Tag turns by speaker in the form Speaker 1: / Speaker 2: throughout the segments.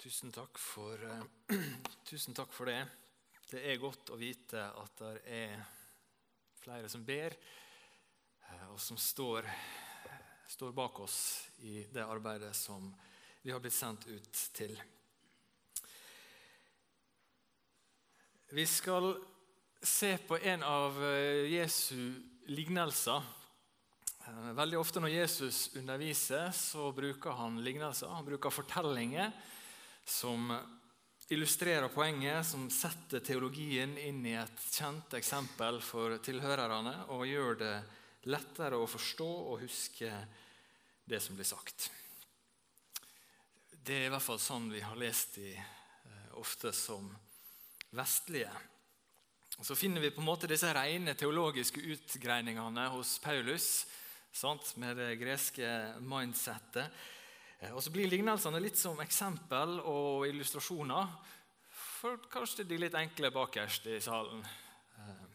Speaker 1: Tusen takk, for, uh, tusen takk for det. Det er godt å vite at det er flere som ber, uh, og som står, står, bak oss i det arbeidet som vi har blitt sendt ut til. Vi skal se på en av eh, Jesu lignelser. Veldig ofte når Jesus underviser, så bruker han lignelser. Han bruker fortellinger som illustrerer poenget, som setter teologien inn i et kjent eksempel for tilhørerne og gjør det lettere å forstå og huske det som blir sagt. Det er i hvert fall sånn vi har lest de eh, ofte som vestlige. Så finner vi på en måte disse rene teologiske utgreiningene hos Paulus sant? med det greske mindsettet. Eh, og Så blir lignelsene litt som eksempel og illustrasjoner. For kanskje de litt enkle bakerst i salen. Eh,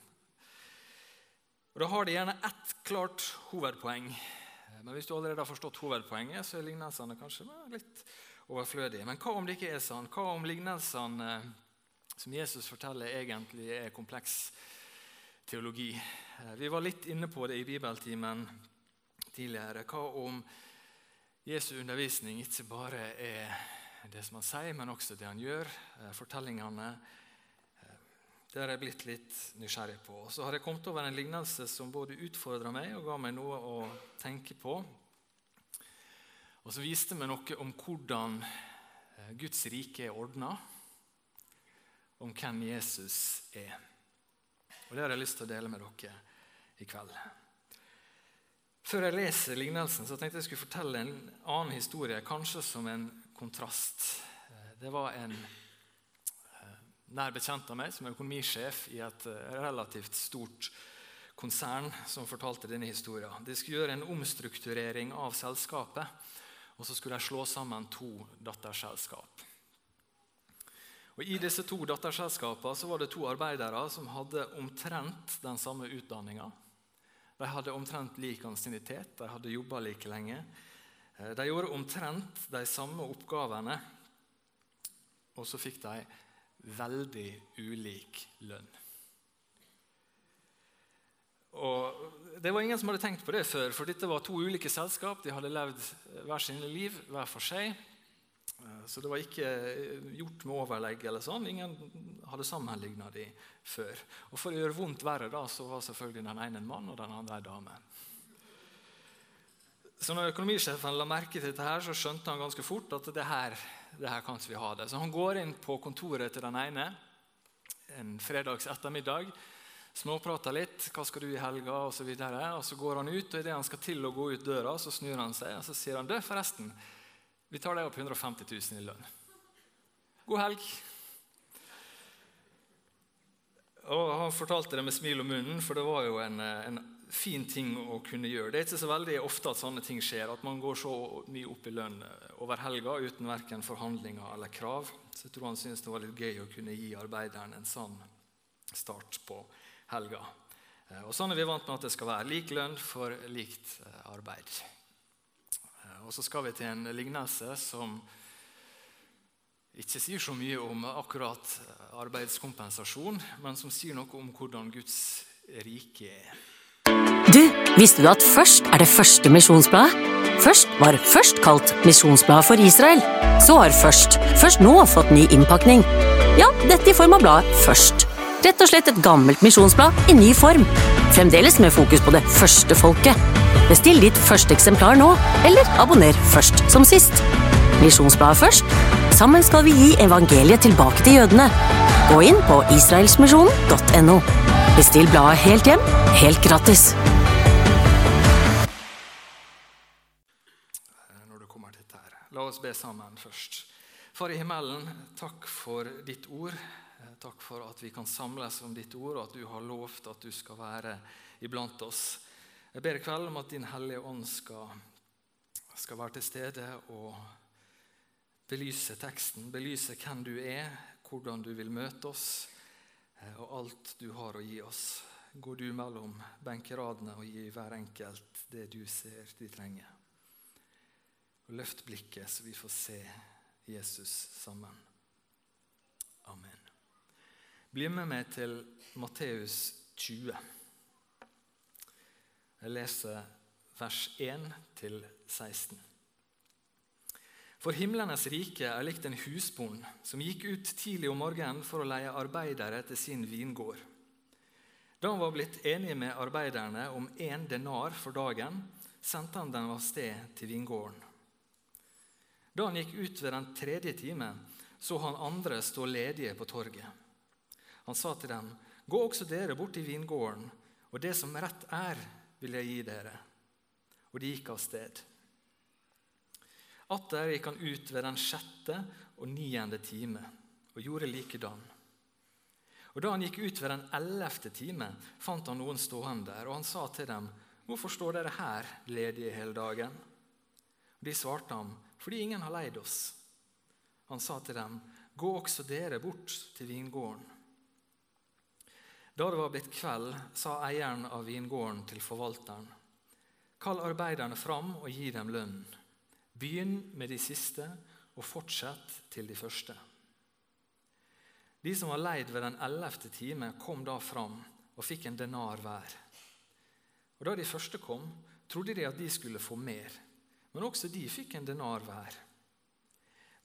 Speaker 1: og Da har de gjerne ett klart hovedpoeng. Eh, men hvis du allerede har forstått hovedpoenget, så er lignelsene kanskje litt overflødige. Men hva om det ikke er sånn? Hva om lignelsene som Jesus forteller, egentlig er kompleks teologi? Vi var litt inne på det i bibeltimen tidligere. Hva om Jesu undervisning ikke bare er det som han sier, men også det han gjør. Eh, fortellingene. Eh, det har jeg blitt litt nysgjerrig på. Så har jeg kommet over en lignelse som både utfordra meg og ga meg noe å tenke på. Og som viste meg noe om hvordan eh, Guds rike er ordna, om hvem Jesus er. Og Det har jeg lyst til å dele med dere i kveld. Før jeg leser lignelsen, så tenkte jeg skulle fortelle en annen historie, kanskje som en kontrast. Eh, det var en eh, nær bekjent av meg som er økonomisjef i et eh, relativt stort konsern, som fortalte denne historien. De skulle gjøre en omstrukturering av selskapet, og så skulle de slå sammen to datterselskap. Og I disse to datterselskapene var det to arbeidere som hadde omtrent den samme utdanninga. De hadde omtrent lik ansiennitet, de hadde jobba like lenge. Eh, de gjorde omtrent de samme oppgavene, og så fikk de veldig ulik lønn. Og Det var ingen som hadde tenkt på det før, for dette var to ulike selskap. De hadde levd hver sine liv hver for seg. Eh, så det var ikke eh, gjort med overlegg. eller sånn. Ingen hadde sammenligna de før. Og For å gjøre vondt verre da, så var selvfølgelig den ene en mann og den andre en dame. Så når økonomisjefen la merke til dette, her, så skjønte han ganske fort at det her, det her kan vi ha det. Så han går inn på kontoret til den ene en fredags ettermiddag. Småprater litt. 'Hva skal du i helga?' Og så, videre. og så går han ut, og idet han skal til å gå ut døra, så snur han seg og så sier han, 'Du, forresten, vi tar deg opp 150 000 i lønn. God helg. Og Han fortalte det med smil om munnen, for det var jo en, en, fin ting å kunne gjøre. Det er ikke så veldig ofte at sånne ting skjer, at man går så mye opp i lønn over helga uten verken forhandlinger eller krav. Så jeg tror han syntes det var litt gøy å kunne gi arbeideren en sånn start på helga. Og Sånn er vi vant med at det skal være lik lønn for likt eh, arbeid. Og så skal vi til en lignelse som ikke sier så mye om akkurat arbeidskompensasjon, men som sier noe om hvordan Guds rike er.
Speaker 2: Du, visste du at Først er det første misjonsbladet? Først var Først kalt Misjonsbladet for Israel. Så har Først først nå fått ny innpakning. Ja, dette i form av bladet Først. Rett og slett et gammelt misjonsblad i ny form. Fremdeles med fokus på det første folket. Bestill ditt første eksemplar nå, eller abonner først som sist. Misjonsbladet først. Sammen skal vi gi evangeliet tilbake til jødene. Gå inn på israelsmisjonen.no. Bestill bladet helt hjem, helt gratis.
Speaker 1: Når du kommer dit her. La oss be sammen først. Far i himmelen, takk for ditt ord. Takk for at vi kan samles om ditt ord, og at du har lovt at du skal være iblant oss. Jeg ber i kveld om at Din Hellige Ånd skal, skal være til stede og belyse teksten, belyse hvem du er, hvordan du vil møte oss, eh, og alt du har å gi oss. Går du mellom benkeradene og gir hver enkelt det du ser de trenger. Og Løft blikket, så vi får se Jesus sammen. Bli med meg til Matteus 20. Jeg leser vers 1 til 16. For himlenes rike er likt en husbond som gikk ut tidlig om morgenen for å leie arbeidere til sin vingård. Da han var blitt enig med arbeiderne om én denar for dagen, sendte han dem av sted til vingården. Da han gikk ut ved den tredje time, så han andre stå ledige på torget. Han sa til dem, Gå også dere bort til vingården, og det som rett er, vil jeg gi dere. Og de gikk av sted. Atter gikk han ut ved den sjette og niende time og gjorde likedan. Og Da han gikk ut ved den ellevte time, fant han noen stående der, og han sa til dem, Hvorfor står dere her ledige hele dagen? Og De svarte ham, Fordi ingen har leid oss. Han sa til dem, Gå også dere bort til vingården. Da det var blitt kveld, sa eieren av vingården til forvalteren, Kall arbeiderne fram og gi dem lønn. Begynn med de siste, og fortsett til de første. De som var leid ved den ellevte time, kom da fram og fikk en denar hver. Og Da de første kom, trodde de at de skulle få mer, men også de fikk en denar hver.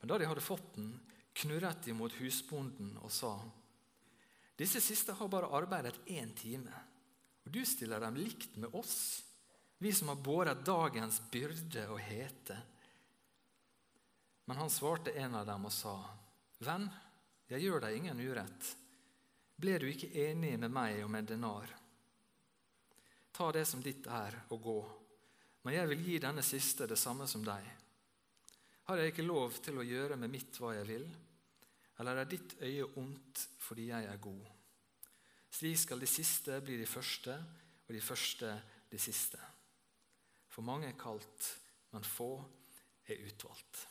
Speaker 1: Men da de hadde fått den, knurret de mot husbonden og sa:" Disse siste har bare arbeidet én time, og du stiller dem likt med oss, vi som har båret dagens byrde og hete. Men han svarte en av dem og sa, Venn, jeg gjør deg ingen urett. Ble du ikke enig med meg om en denar? Ta det som ditt er, og gå. Men jeg vil gi denne siste det samme som deg. Har jeg ikke lov til å gjøre med mitt hva jeg vil? Eller er ditt øye ondt fordi jeg er god? Slik skal de siste bli de første, og de første de siste. For mange er kalt, men få er utvalgt.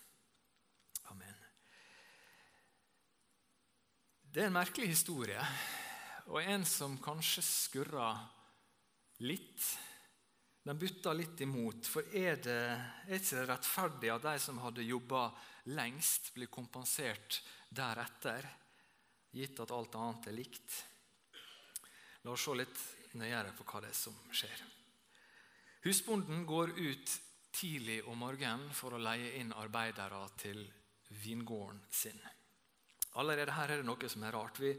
Speaker 1: Amen. Det er en merkelig historie, og en som kanskje skurrer litt. Den butter litt imot. For er det er ikke rettferdig at de som hadde jobba lengst, blir kompensert deretter, gitt at alt annet er likt? La oss se litt nøyere på hva det er som skjer. Husbonden går ut tidlig om morgenen for å leie inn arbeidere til vingården sin. Allerede her er det noe som er rart. Vi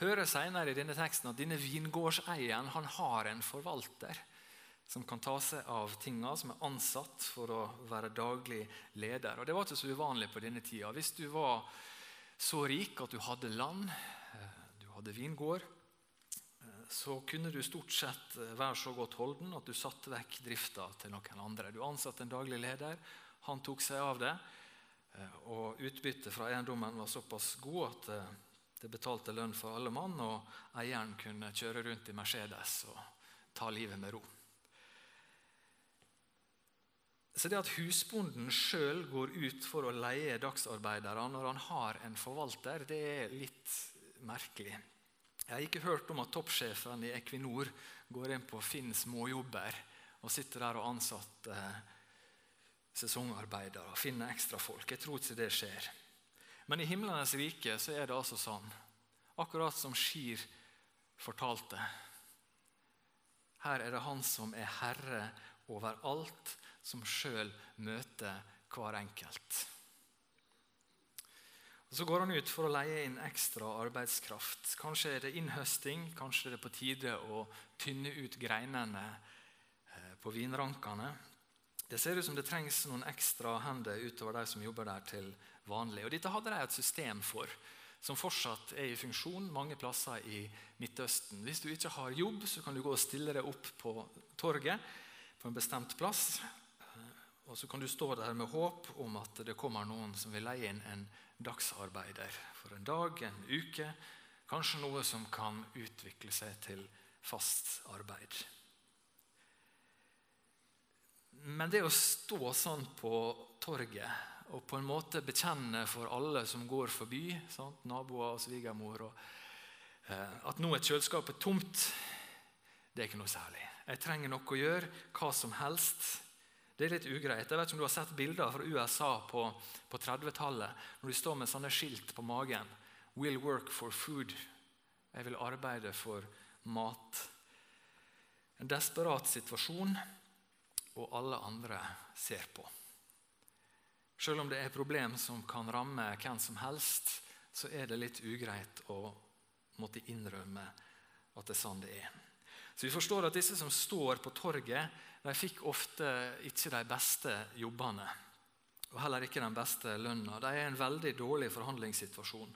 Speaker 1: hører senere i denne teksten at denne vingårdseieren han har en forvalter som kan ta seg av tingene, som er ansatt for å være daglig leder. Og Det var ikke så uvanlig på denne tida. Hvis du var så rik at du hadde land, eh, du hadde vingård, eh, så kunne du stort sett eh, være så godt holden at du satte vekk drifta til noen andre. Du ansatte en daglig leder, han tok seg av det. Og Utbyttet fra eiendommen var såpass god at det betalte lønn for alle mann, og eieren kunne kjøre rundt i Mercedes og ta livet med ro. Så det at husbonden sjøl går ut for å leie dagsarbeidere når han har en forvalter, det er litt merkelig. Jeg har ikke hørt om at toppsjefen i Equinor går inn på Finn småjobber og sitter der og ansetter sesongarbeidere, og ekstra folk. Jeg tror ikke det skjer. Men i himlenes rike så er det altså sånn, akkurat som Skir fortalte. Her er det han som er herre over alt, som sjøl møter hver enkelt. Og Så går han ut for å leie inn ekstra arbeidskraft. Kanskje er det innhøsting, kanskje er det på tide å tynne ut greinene eh, på vinrankene. Det ser ut som det trengs noen ekstra hender utover de som jobber der til vanlig. Og Dette hadde de et system for, som fortsatt er i funksjon mange plasser i Midtøsten. Hvis du ikke har jobb, så kan du gå og stille deg opp på torget på en bestemt plass. Og så kan du stå der med håp om at det kommer noen som vil leie inn en dagsarbeider for en dag, en uke. Kanskje noe som kan utvikle seg til fast arbeid. Men det å stå sånn på torget og på en måte bekjenne for alle som går forbi, sant? naboer og svigermor, og, eh, at nå er kjøleskapet tomt, det er ikke noe særlig. Jeg trenger noe å gjøre, hva som helst. Det er litt ugreit. Jeg vet ikke om du har sett bilder fra USA på, på 30-tallet, når de står med sånne skilt på magen. 'Will work for food'. Jeg vil arbeide for mat. En desperat situasjon, og alle andre ser på. Selv om det er problem som kan ramme hvem som helst, så er det litt ugreit å måtte innrømme at det er sånn det er. Så Vi forstår at disse som står på torget, de fikk ofte ikke de beste jobbene. Og heller ikke den beste lønna. De er i en veldig dårlig forhandlingssituasjon.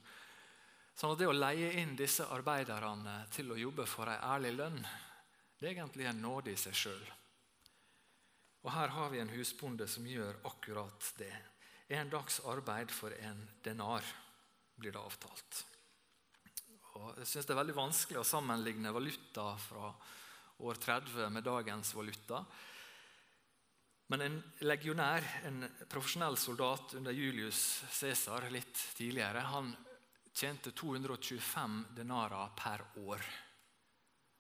Speaker 1: Sånn at Det å leie inn disse arbeiderne til å jobbe for en ærlig lønn, det er egentlig en nåde i seg sjøl. Og her har vi en husbonde som gjør akkurat det. En dags arbeid for en denar blir det avtalt. Og jeg synes Det er veldig vanskelig å sammenligne valuta fra år 30 med dagens valuta. Men en legionær, en profesjonell soldat under Julius Cæsar litt tidligere, han tjente 225 denarer per år.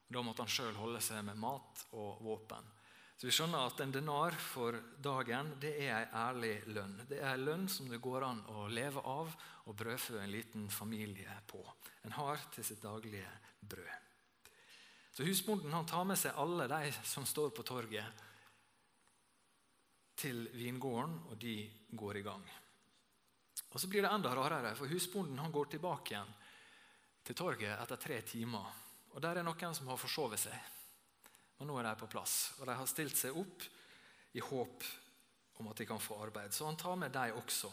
Speaker 1: Da måtte han sjøl holde seg med mat og våpen. Så vi skjønner at En denar for dagen det er en ærlig lønn. Det er en lønn som det går an å leve av og brødfø en liten familie på. En har til sitt daglige brød. Så Husbonden han tar med seg alle de som står på torget, til vingården, og de går i gang. Og Så blir det enda rarere, for husbonden han går tilbake igjen til torget etter tre timer. Og Der er noen som har forsovet seg. Og nå er de på plass. Og de har stilt seg opp i håp om at de kan få arbeid. Så han tar med dem også.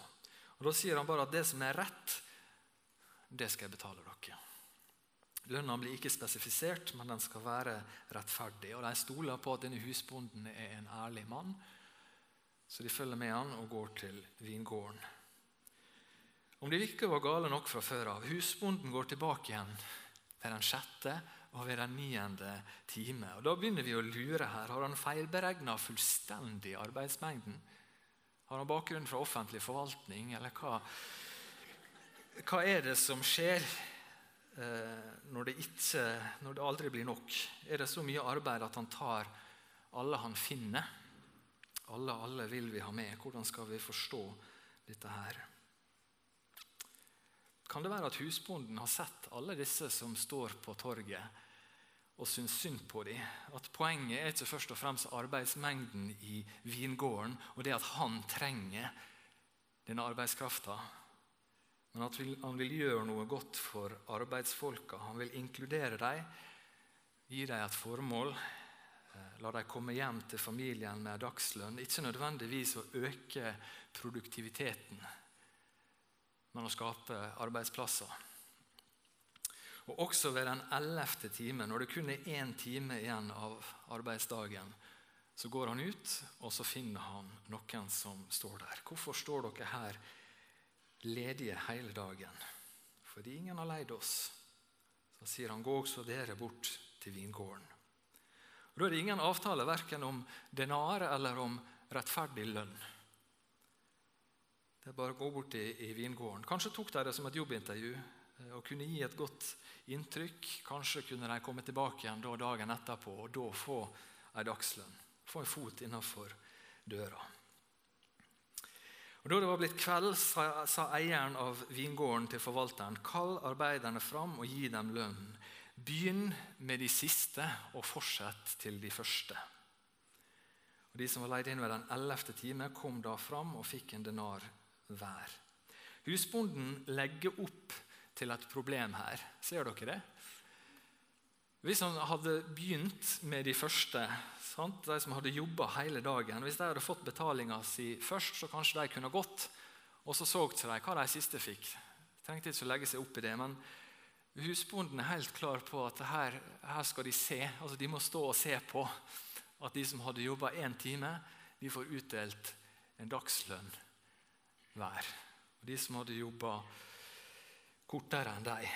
Speaker 1: Og Da sier han bare at det som er rett, det skal jeg betale dere. Lønna blir ikke spesifisert, men den skal være rettferdig. Og De stoler på at denne husbonden er en ærlig mann, så de følger med han og går til vingården. Om de ikke var gale nok fra før av Husbonden går tilbake igjen ved den sjette og ved den niende time. Og Da begynner vi å lure her. Har han feilberegna fullstendig arbeidsmengden? Har han bakgrunn fra offentlig forvaltning, eller hva? Hva er det som skjer når, det ikke, når det aldri blir nok? Er det så mye arbeid at han tar alle han finner? Alle, alle vil vi ha med. Hvordan skal vi forstå dette her? Kan det være at husbonden har sett alle disse som står på torget, og syns synd på dem. At poenget er ikke først og fremst arbeidsmengden i vingården og det at han trenger denne arbeidskrafta. Men at han vil gjøre noe godt for arbeidsfolka. Han vil inkludere dem, gi dem et formål. Eh, la dem komme hjem til familien med dagslønn. Ikke nødvendigvis å øke produktiviteten, men å skape arbeidsplasser. Og også ved den ellevte time, når det kun er én time igjen av arbeidsdagen, så går han ut, og så finner han noen som står der. Hvorfor står dere her ledige hele dagen? Fordi ingen har leid oss. Så sier han, gå også dere bort til vingården. Og Da er det ingen avtale verken om denar eller om rettferdig lønn. Det er bare å gå bort i, i vingården. Kanskje tok de det som et jobbintervju og kunne gi et godt inntrykk. Kanskje kunne de komme tilbake igjen dagen etterpå og da få en dagslønn. Få en fot innenfor døra. Og Da det var blitt kveld, sa, sa eieren av vingården til forvalteren.: Kall arbeiderne fram og gi dem lønn. Begynn med de siste og fortsett til de første. Og De som var leid inn ved den ellevte time, kom da fram og fikk en denar hver. Husbonden legger opp til et problem her. Ser dere det? Hvis han hadde begynt med de første, sant? de som hadde jobba hele dagen Hvis de hadde fått betalinga si først, så kanskje de kunne gått. Og så så de hva de siste fikk. Trengte ikke å legge seg opp i det. Men husbonden er helt klar på at her, her skal de se. altså De må stå og se på at de som hadde jobba én time, de får utdelt en dagslønn hver. Og De som hadde jobba kortere enn deg.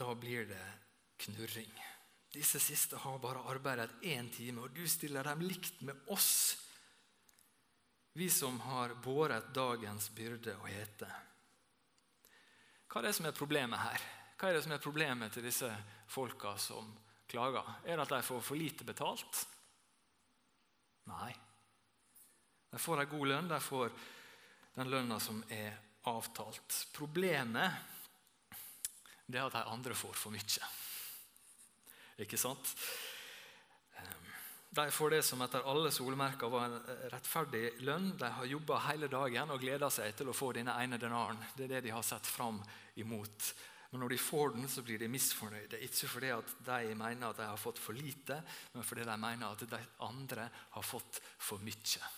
Speaker 1: Da blir det knurring. Disse siste har bare arbeidet én time, og du stiller dem likt med oss. Vi som har båret dagens byrde og hete. Hva er det som er problemet her? Hva er det som er problemet til disse folka som klager? Er det at de får for lite betalt? Nei. De får en god lønn, de får den lønna som er avtalt. Problemet det er at de andre får for mye. Ikke sant? Ehm, de får det som etter alle solmerker var en rettferdig lønn. De har jobba hele dagen og gleda seg til å få denne ene denaren. Det er det de har sett fram imot. Men når de får den, så blir de misfornøyde. Ikke fordi at de mener at de har fått for lite, men fordi de mener at de andre har fått for mye.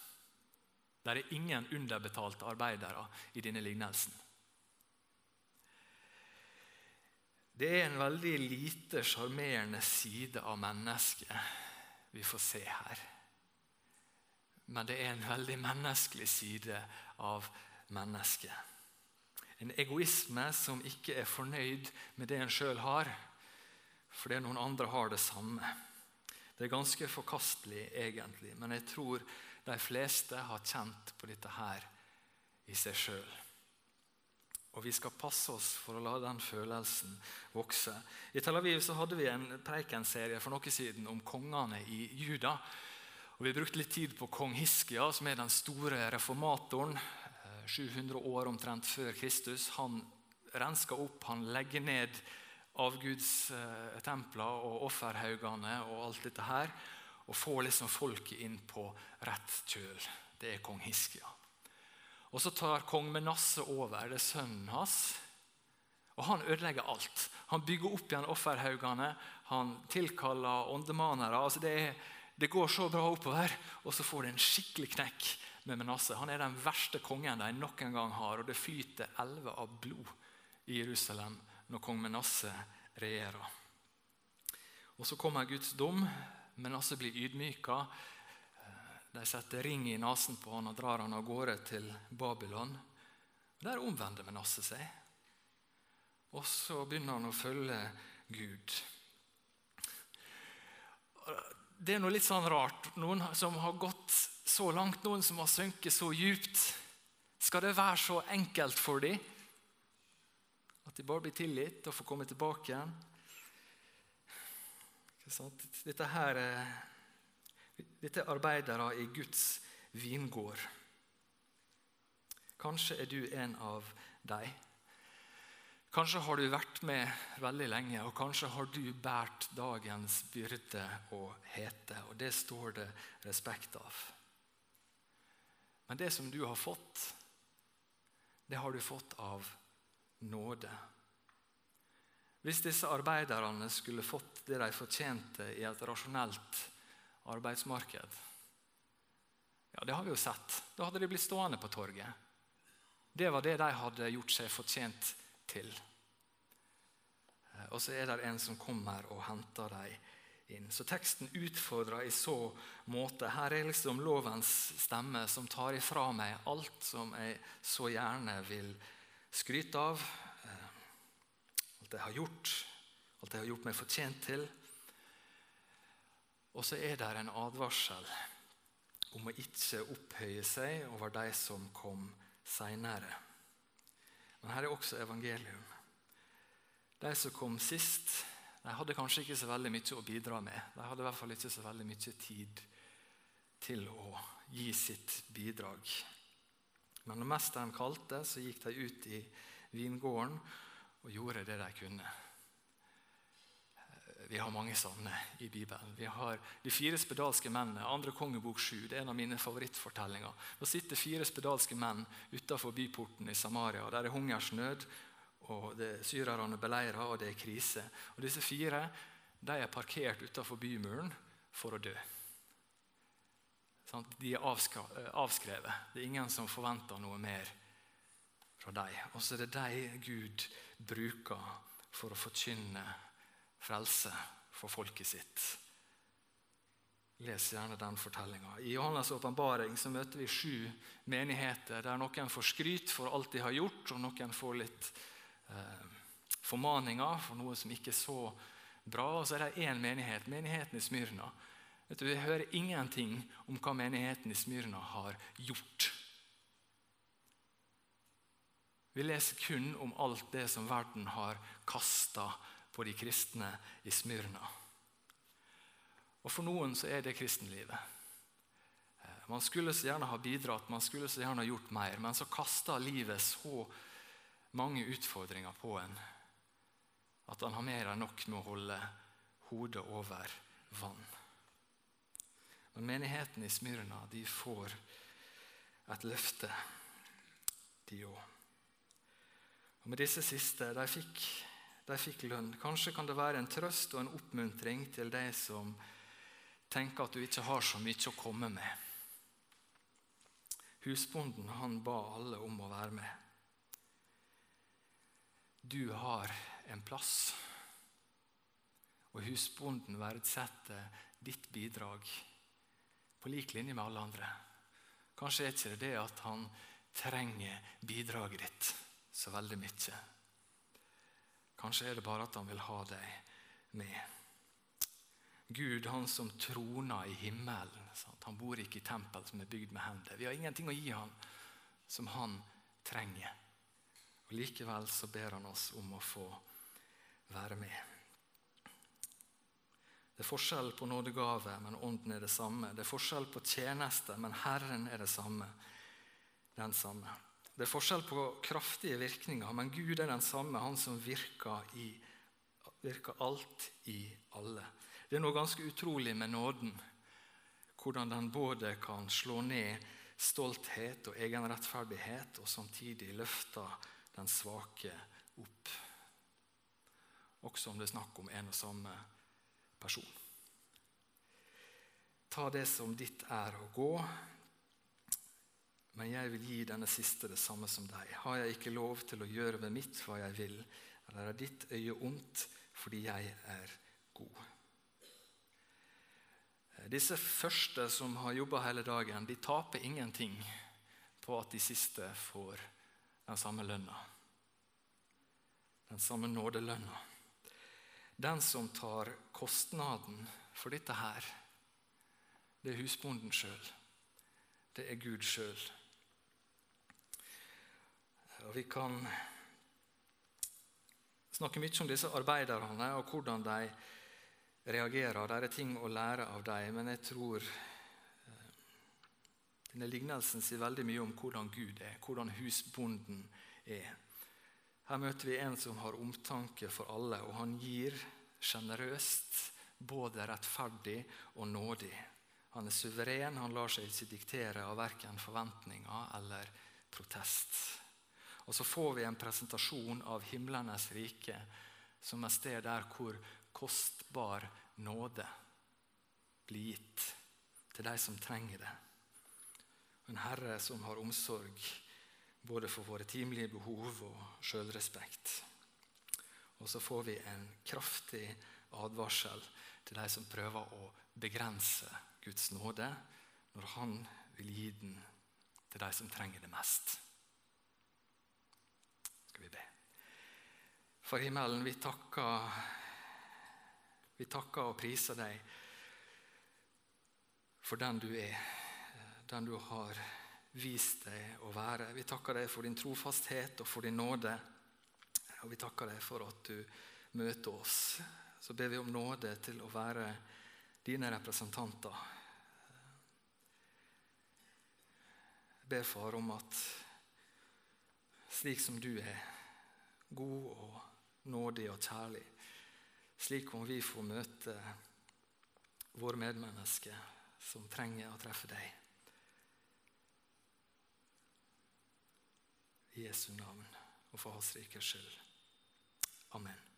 Speaker 1: Det er ingen underbetalte arbeidere i denne lignelsen. Det er en veldig lite sjarmerende side av mennesket vi får se her. Men det er en veldig menneskelig side av mennesket. En egoisme som ikke er fornøyd med det en sjøl har, fordi noen andre har det samme. Det er ganske forkastelig, egentlig, men jeg tror de fleste har kjent på dette her i seg sjøl. Og vi skal passe oss for å la den følelsen vokse. I Tel Aviv så hadde vi en preikenserie for noe siden om kongene i Juda. Og Vi brukte litt tid på kong Hiskia, som er den store reformatoren. 700 eh, år omtrent før Kristus. Han rensker opp, han legger ned avgudstempler og offerhaugene og alt dette her og får liksom folket inn på rett kjøl. Det er kong Hiskia. Og Så tar kong Menasse over. Det er sønnen hans. Og Han ødelegger alt. Han bygger opp igjen offerhaugene. Han tilkaller åndemanere. Altså det, det, går så bra oppover, og så får det en skikkelig knekk med Menasse. Han er den verste kongen de noen gang har, og det flyter elver av blod i Jerusalem når kong Menasse regjerer. Og Så kommer Guds dom Menasse blir ydmyka. De setter ring i nesen på han og drar han av gårde til Babylon. Der omvender Menasse seg. Og så begynner han å følge Gud. Det er noe litt sånn rart. Noen som har gått så langt, noen som har sunket så djupt. Skal det være så enkelt for dem at de bare blir tilgitt og får komme tilbake igjen? Dette, her, dette er arbeidere i Guds vingård. Kanskje er du en av dem. Kanskje har du vært med veldig lenge, og kanskje har du båret dagens byrde og hete. Og det står det respekt av. Men det som du har fått, det har du fått av nåde. Hvis disse arbeiderne skulle fått det de fortjente i et rasjonelt arbeidsmarked Ja, Det har vi jo sett. Da hadde de blitt stående på torget. Det var det de hadde gjort seg fortjent til. Og så er det en som kommer og henter dem inn. Så teksten utfordrer i så måte. Her er liksom lovens stemme som tar ifra meg alt som jeg så gjerne vil skryte av alt jeg har gjort, alt jeg har gjort meg fortjent til. Og så er det en advarsel om å ikke opphøye seg over de som kom seinere. Men her er også evangelium. De som kom sist, de hadde kanskje ikke så veldig mye å bidra med. De hadde i hvert fall ikke så veldig mye tid til å gi sitt bidrag. Men når mesteren kalte, så gikk de ut i vingården og gjorde det de kunne. Vi har mange sånne i Bibelen. Vi har De fire spedalske mennene. Andre kongebok 7. Det er en av mine favorittfortellinger. Da sitter fire spedalske menn utenfor byporten i Samaria. Der er hungersnød, og det er syrerne beleirer, og det er krise. Og Disse fire de er parkert utenfor bymuren for å dø. De er avskrevet. Det er ingen som forventer noe mer fra dem. Og så er det dem Gud bruker for å forkynne frelse for folket sitt. Les gjerne den fortellinga. I Johannes' åpenbaring møter vi sju menigheter der noen får skryt for alt de har gjort, og noen får litt eh, formaninger for noe som ikke er så bra. Og så er det én menighet, menigheten i Smyrna. Vet du, Vi hører ingenting om hva menigheten i Smyrna har gjort. Vi leser kun om alt det som verden har kasta på de kristne i Smyrna. Og For noen så er det kristenlivet. Man skulle så gjerne ha bidratt, man skulle så gjerne ha gjort mer, men så kaster livet så mange utfordringer på en at han har mer enn nok med å holde hodet over vann. Men menigheten i Smyrna de får et løfte, de òg. Og med disse siste de fikk, de fikk lønn. Kanskje kan det være en trøst og en oppmuntring til de som tenker at du ikke har så mye å komme med. Husbonden han ba alle om å være med. Du har en plass, og husbonden verdsetter ditt bidrag på lik linje med alle andre. Kanskje er ikke det det at han trenger bidraget ditt så veldig mye. Kanskje er det bare at han vil ha deg med. Gud, han som troner i himmelen. Sant? Han bor ikke i tempel som er bygd med hender. Vi har ingenting å gi ham som han trenger. Og Likevel så ber han oss om å få være med. Det er forskjell på nådegave, men ånden er det samme. Det er forskjell på tjeneste, men Herren er det samme. Den samme. Det er forskjell på kraftige virkninger, men Gud er den samme, han som virker, i, virker alt i alle. Det er noe ganske utrolig med nåden. Hvordan den både kan slå ned stolthet og egenrettferdighet, og samtidig løfte den svake opp. Også om det er snakk om en og samme person. Ta det som ditt er å gå, men jeg vil gi denne siste det samme som deg. Har jeg ikke lov til å gjøre ved mitt hva jeg vil, eller er ditt øye ondt fordi jeg er god? Disse første som har jobba hele dagen, de taper ingenting på at de siste får den samme lønna. Den samme nådelønna. Den som tar kostnaden for dette her, det er husbonden sjøl. Det er Gud sjøl. Og Vi kan snakke mye om disse arbeiderne og hvordan de reagerer. Det er ting å lære av dem, men jeg tror eh, denne lignelsen sier veldig mye om hvordan Gud er, hvordan husbonden er. Her møter vi en som har omtanke for alle, og han gir sjenerøst, både rettferdig og nådig. Han er suveren, han lar seg ikke diktere av verken forventninger eller protest. Og så får vi en presentasjon av himlenes rike som et sted der hvor kostbar nåde blir gitt til de som trenger det. En Herre som har omsorg både for våre timelige behov og sjølrespekt. Og så får vi en kraftig advarsel til de som prøver å begrense Guds nåde, når Han vil gi den til de som trenger det mest. Skal vi be. For himmelen, vi takker, vi takker og priser deg for den du er, den du har vist deg å være. Vi takker deg for din trofasthet og for din nåde. Og vi takker deg for at du møter oss. Så ber vi om nåde til å være dine representanter. Jeg ber, far, om at slik som du er, god og nådig og kjærlig. Slik må vi få møte våre medmennesker som trenger å treffe deg. I Jesu navn og for Hans rikes skyld. Amen.